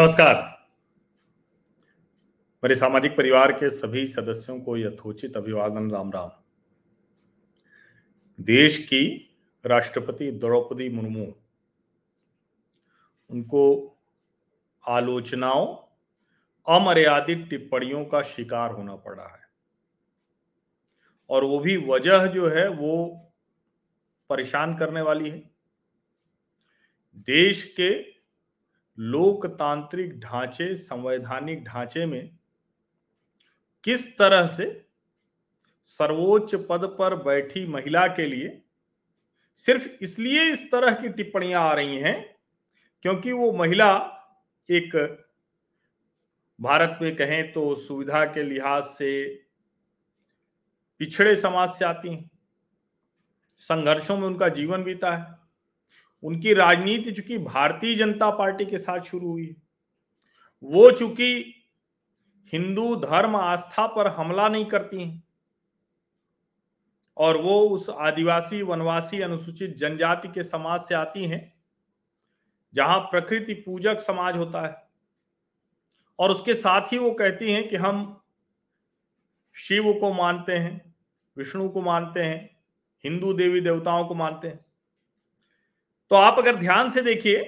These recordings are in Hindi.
नमस्कार। मेरे सामाजिक परिवार के सभी सदस्यों को यथोचित अभिवादन राम राम देश की राष्ट्रपति द्रौपदी मुर्मू, उनको आलोचनाओं, अमर्यादित टिप्पणियों का शिकार होना पड़ा है। और वो भी वजह जो है, वो परेशान करने वाली है। देश के लोकतांत्रिक ढांचे, संवैधानिक ढांचे में किस तरह से सर्वोच्च पद पर बैठी महिला के लिए सिर्फ़ इसलिए इस तरह की टिप्पणियाँ आ रही हैं क्योंकि वो महिला एक भारत में कहें तो सुविधा के लिहाज से पिछड़े समाज से आती हैं। संघर्षों में उनका जीवन बीता है। उनकी राजनीति चूँकि भारतीय जनता पार्टी के साथ शुरू हुई। वो चूँकि हिंदू धर्म आस्था पर हमला नहीं करती हैं। और वो उस आदिवासी, वनवासी अनुसूचित जनजाति के समाज से आती हैं, जहाँ प्रकृति पूजक समाज होता है। और उसके साथ ही वो कहती हैं कि हम शिव को मानते हैं, विष्णु को मानते हैं, हिंदू देवी देवताओं को मानते हैं। तो आप अगर ध्यान से देखिए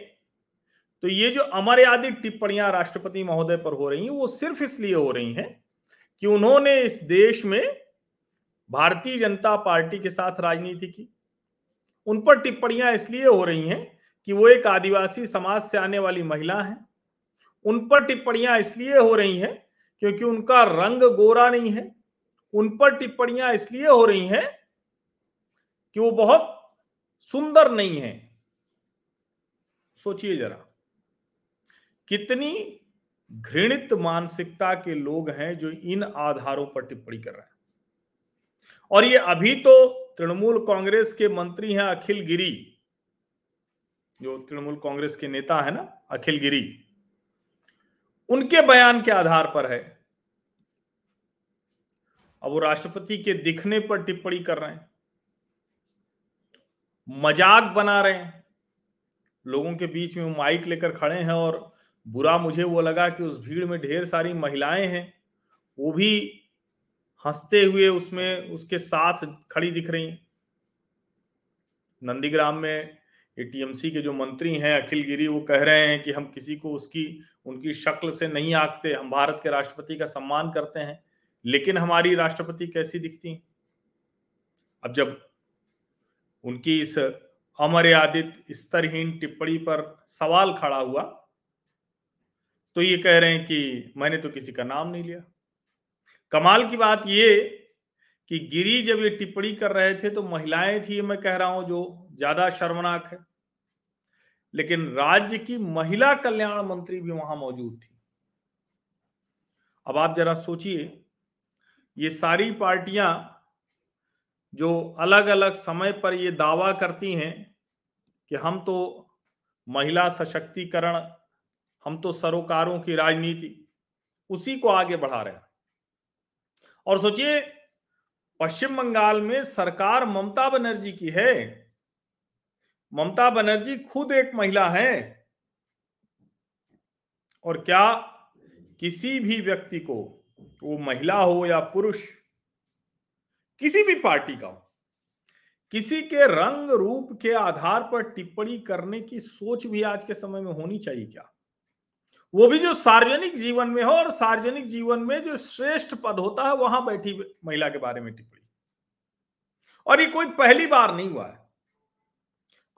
तो ये जो अमर्यादित टिप्पणियाँ राष्ट्रपति महोदय पर हो रही हैं, वो सिर्फ़ इसलिए हो रही हैं कि उन्होंने इस देश में भारतीय जनता पार्टी के साथ राजनीति की। उन पर टिप्पणियाँ इसलिए हो रही हैं कि वो एक आदिवासी समाज से आने वाली महिला है। उन पर टिप्पणियाँ इसलिए हो रही हैं क्योंकि उनका रंग गोरा नहीं है। उन पर टिप्पणियाँ इसलिए हो रही हैं कि वो बहुत सुंदर नहीं है। सोचिए जरा। कितनी घृणित मानसिकता के लोग हैं जो इन आधारों पर टिप्पणी कर रहे हैं। और ये अभी तो तृणमूल कांग्रेस के मंत्री हैं अखिल गिरी। जो तृणमूल कांग्रेस के नेता है ना, अखिल गिरी। उनके बयान के आधार पर है। अब वो राष्ट्रपति के दिखने पर टिप्पणी कर रहे हैं। मज़ाक बना रहे हैं। लोगों के बीच में माइक लेकर खड़े हैं और बुरा मुझे वो लगा कि उस भीड़ में ढेर सारी महिलाएँ हैं। वो भी हँसते हुए उसमें, उसके साथ खड़ी दिख रही। नंदीग्राम में टीएमसी के जो मंत्री हैं अखिल गिरी, वो कह रहे हैं कि हम किसी को उसकी, उनकी शक्ल से नहीं आंकते। हम भारत के राष्ट्रपति का सम्मान करते हैं। लेकिन हमारी राष्ट्रपति कैसी दिखती? अब जब उनकी इस अमर्यादित स्तरहीन टिप्पणी पर सवाल खड़ा हुआ। तो ये कह रहे हैं कि मैंने तो किसी का नाम नहीं लिया। कमाल की बात ये कि गिरी जब ये टिप्पणी कर रहे थे तो महिलाएँ थी, मैं कह रहा हूँ, जो ज़्यादा शर्मनाक है। लेकिन राज्य की महिला कल्याण मंत्री भी वहाँ मौजूद थी। अब आप जरा सोचिए, ये सारी पार्टियाँ जो अलग अलग समय पर ये दावा करती हैं कि हम तो महिला सशक्तिकरण, हम तो सरोकारों की राजनीति, उसी को आगे बढ़ा रहे हैं। और सोचिए, पश्चिम बंगाल में सरकार ममता बनर्जी की है। ममता बनर्जी खुद एक महिला है। और क्या किसी भी व्यक्ति को, वो महिला हो या पुरुष, किसी भी पार्टी का हो किसी के रंग रूप के आधार पर टिप्पणी करने की सोच भी आज के समय में होनी चाहिए क्या? वो भी जो सार्वजनिक जीवन में हो और सार्वजनिक जीवन में जो श्रेष्ठ पद होता है, वहाँ बैठी महिला के बारे में टिप्पणी। और ये कोई पहली बार नहीं हुआ है।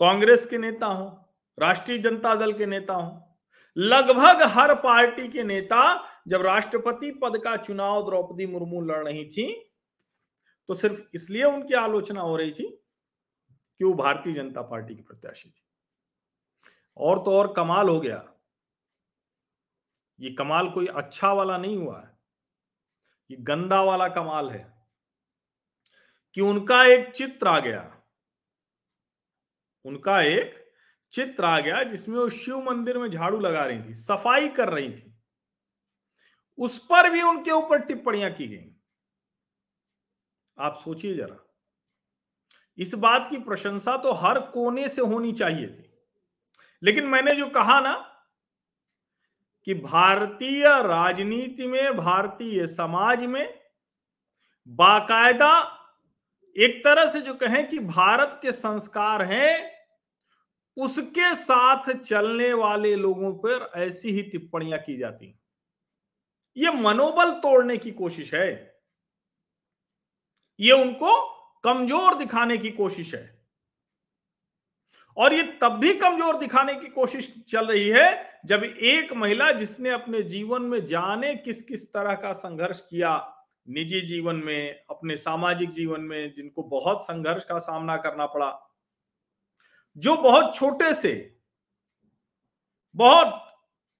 कांग्रेस के नेता हो, राष्ट्रीय जनता दल के नेता हो, लगभग हर पार्टी के नेता जब राष्ट्रपति पद का चुनाव द्रौपदी मुर्मू लड़ रही थी तो सिर्फ़ इसलिए उनकी आलोचना हो रही थी कि वो भारतीय जनता पार्टी की प्रत्याशी थी? और तो और कमाल हो गया। ये कमाल कोई अच्छा वाला नहीं हुआ है। ये गंदा वाला कमाल है कि उनका एक चित्र आ गया। उनका एक चित्र आ गया जिसमें वो शिव मंदिर में झाड़ू लगा रही थी, सफ़ाई कर रही थी। उस पर भी उनके ऊपर टिप्पणियाँ की गई। आप सोचिए जरा। इस बात की प्रशंसा तो हर कोने से होनी चाहिए थी। लेकिन मैंने जो कहा ना, कि भारतीय राजनीति में, भारतीय समाज में बाकायदा एक तरह से जो कहें कि भारत के संस्कार हैं, उसके साथ चलने वाले लोगों पर ऐसी ही टिप्पणियाँ की जाती ये मनोबल तोड़ने की कोशिश है। ये उनको कमज़ोर दिखाने की कोशिश है। और ये तब भी कमज़ोर दिखाने की कोशिश चल रही है जब एक महिला जिसने अपने जीवन में जाने किस किस तरह का संघर्ष किया, निजी जीवन में, अपने सामाजिक जीवन में, जिनको बहुत संघर्ष का सामना करना पड़ा, जो बहुत छोटे से, बहुत,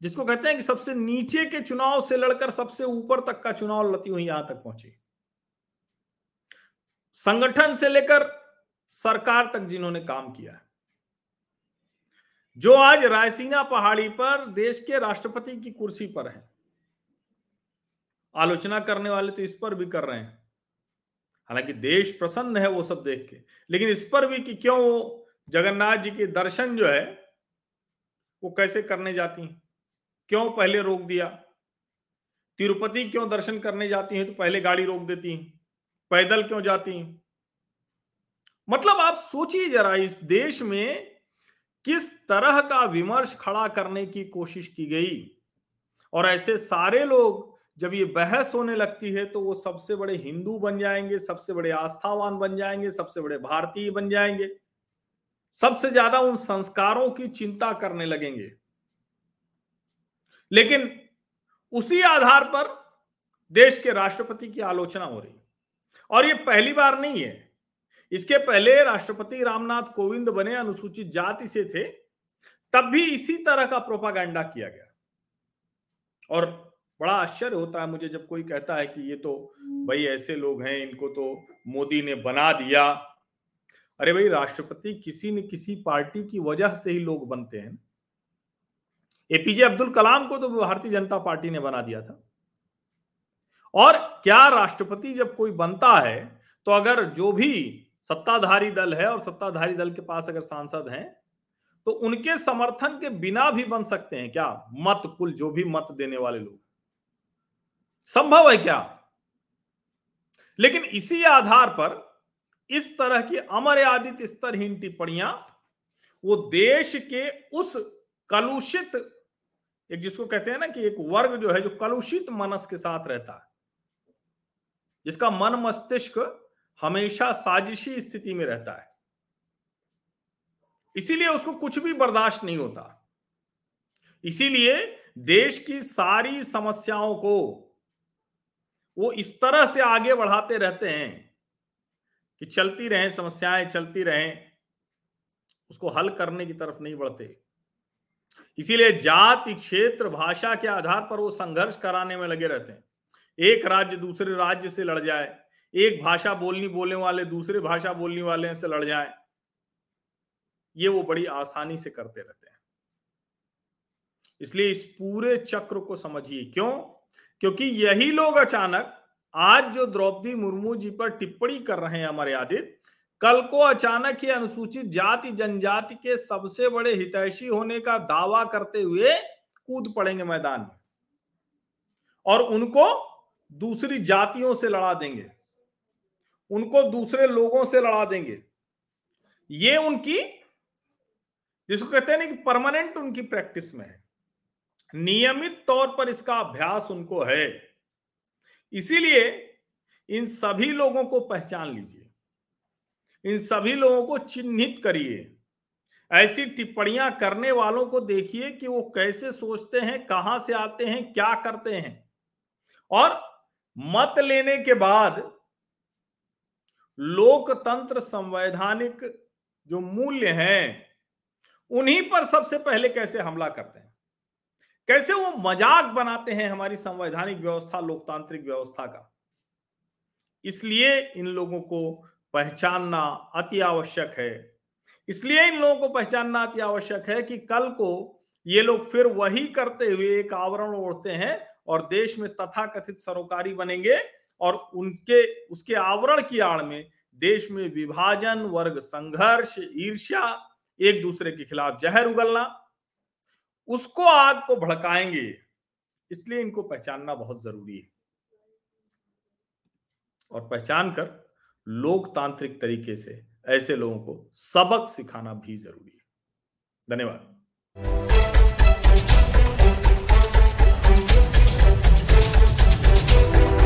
जिसको कहते हैं कि सबसे नीचे के चुनाव से लड़कर सबसे ऊपर तक का चुनाव लड़ती हुई यहाँ तक पहुँची। संगठन से लेकर सरकार तक जिन्होंने काम किया जो आज रायसीना पहाड़ी पर देश के राष्ट्रपति की कुर्सी पर है। आलोचना करने वाले तो इस पर भी कर रहे हैं। हालाँकि देश प्रसन्न है वो सब देख के, लेकिन इस पर भी कि क्यों वो जगन्नाथ जी के दर्शन जो है, वो कैसे करने जाती हैं? क्यों पहले रोक दिया? तिरुपति क्यों दर्शन करने जाती हैं तो पहले गाड़ी रोक देती हैं? पैदल क्यों जाती हैं? मतलब आप सोचिए जरा, इस देश में किस तरह का विमर्श खड़ा करने की कोशिश की गई? और ऐसे सारे लोग जब ये बहस होने लगती है तो वो सबसे बड़े हिंदू बन जाएँगे, सबसे बड़े आस्थावान बन जाएँगे, सबसे बड़े भारतीय बन जाएँगे, सबसे ज़्यादा उन संस्कारों की चिंता करने लगेंगे। लेकिन उसी आधार पर देश के राष्ट्रपति की आलोचना हो रही। और ये पहली बार नहीं है। इसके पहले राष्ट्रपति रामनाथ कोविंद बने अनुसूचित जाति से थे तब भी इसी तरह का प्रोपागेंडा किया गया। और बड़ा आश्चर्य होता है मुझे जब कोई कहता है कि ये तो भाई ऐसे लोग हैं इनको तो मोदी ने बना दिया। अरे भाई राष्ट्रपति किसी न किसी पार्टी की वजह से ही लोग बनते हैं। एपीजे अब्दुल कलाम को तो भारतीय जनता पार्टी ने बना दिया था। और क्या राष्ट्रपति जब कोई बनता है तो अगर जो भी सत्ताधारी दल है और सत्ताधारी दल के पास अगर सांसद हैं तो उनके समर्थन के बिना भी बन सकते हैं क्या? मत, कुल जो भी मत देने वाले लोग। संभव है क्या? लेकिन इसी आधार पर इस तरह की अमर्यादित स्तरहीन टिप्पणियाँ, वो देश के उस कलुषित, एक जिसको कहते हैं ना कि एक वर्ग जो है, जो कलुषित मनस के साथ रहता है। जिसका मन मस्तिष्क हमेशा साजिशी स्थिति में रहता है। इसीलिए उसको कुछ भी बर्दाश्त नहीं होता। इसीलिए देश की सारी समस्याओं को वो इस तरह से आगे बढ़ाते रहते हैं कि चलती रहें, समस्याएँ चलती रहें, उसको हल करने की तरफ़ नहीं बढ़ते। इसीलिए जाति, क्षेत्र, भाषा के आधार पर वो संघर्ष कराने में लगे रहते हैं। एक राज्य दूसरे राज्य से लड़ जाए, एक भाषा बोलनी बोलने वाले दूसरे भाषा बोलने वाले से लड़ जाए, ये वो बड़ी आसानी से करते रहते हैं। इसलिए इस पूरे चक्र को समझिए। क्यों? क्योंकि यही लोग अचानक आज जो द्रौपदी मुर्मू जी पर टिप्पणी कर रहे हैं हमारे आदित्य, कल को अचानक ही अनुसूचित जाति, जनजाति के सबसे बड़े हितैषी होने का दावा करते हुए कूद पड़ेंगे मैदान में। और उनको दूसरी जातियों से लड़ा देंगे। उनको दूसरे लोगों से लड़ा देंगे। ये उनकी, जिसको कहते हैं ना कि परमानेंट उनकी प्रैक्टिस में है। नियमित तौर पर इसका अभ्यास उनको है। इसीलिए इन सभी लोगों को पहचान लीजिए। इन सभी लोगों को चिन्हित करिए। ऐसी टिप्पणियाँ करने वालों को देखिए कि वो कैसे सोचते हैं, कहाँ से आते हैं, क्या करते हैं। और मत लेने के बाद लोकतंत्र संवैधानिक जो मूल्य हैं, उन्हीं पर सबसे पहले कैसे हमला करते हैं? कैसे वो मज़ाक बनाते हैं हमारी संवैधानिक व्यवस्था, लोकतांत्रिक व्यवस्था का? इसलिए इन लोगों को पहचानना अति आवश्यक है। इसलिए इन लोगों को पहचानना अति आवश्यक है कि कल को ये लोग फिर वही करते हुए एक आवरण ओढ़ते हैं और देश में तथाकथित सरोकारी बनेंगे और उनके, उसके आवरण की आड़ में देश में विभाजन, वर्ग, संघर्ष, ईर्ष्या, एक दूसरे के खिलाफ जहर उगलना, उसको आग को भड़काएँगे। इसलिए इनको पहचानना बहुत ज़रूरी है। और पहचान कर लोकतांत्रिक तरीके से ऐसे लोगों को सबक सिखाना भी ज़रूरी है। धन्यवाद।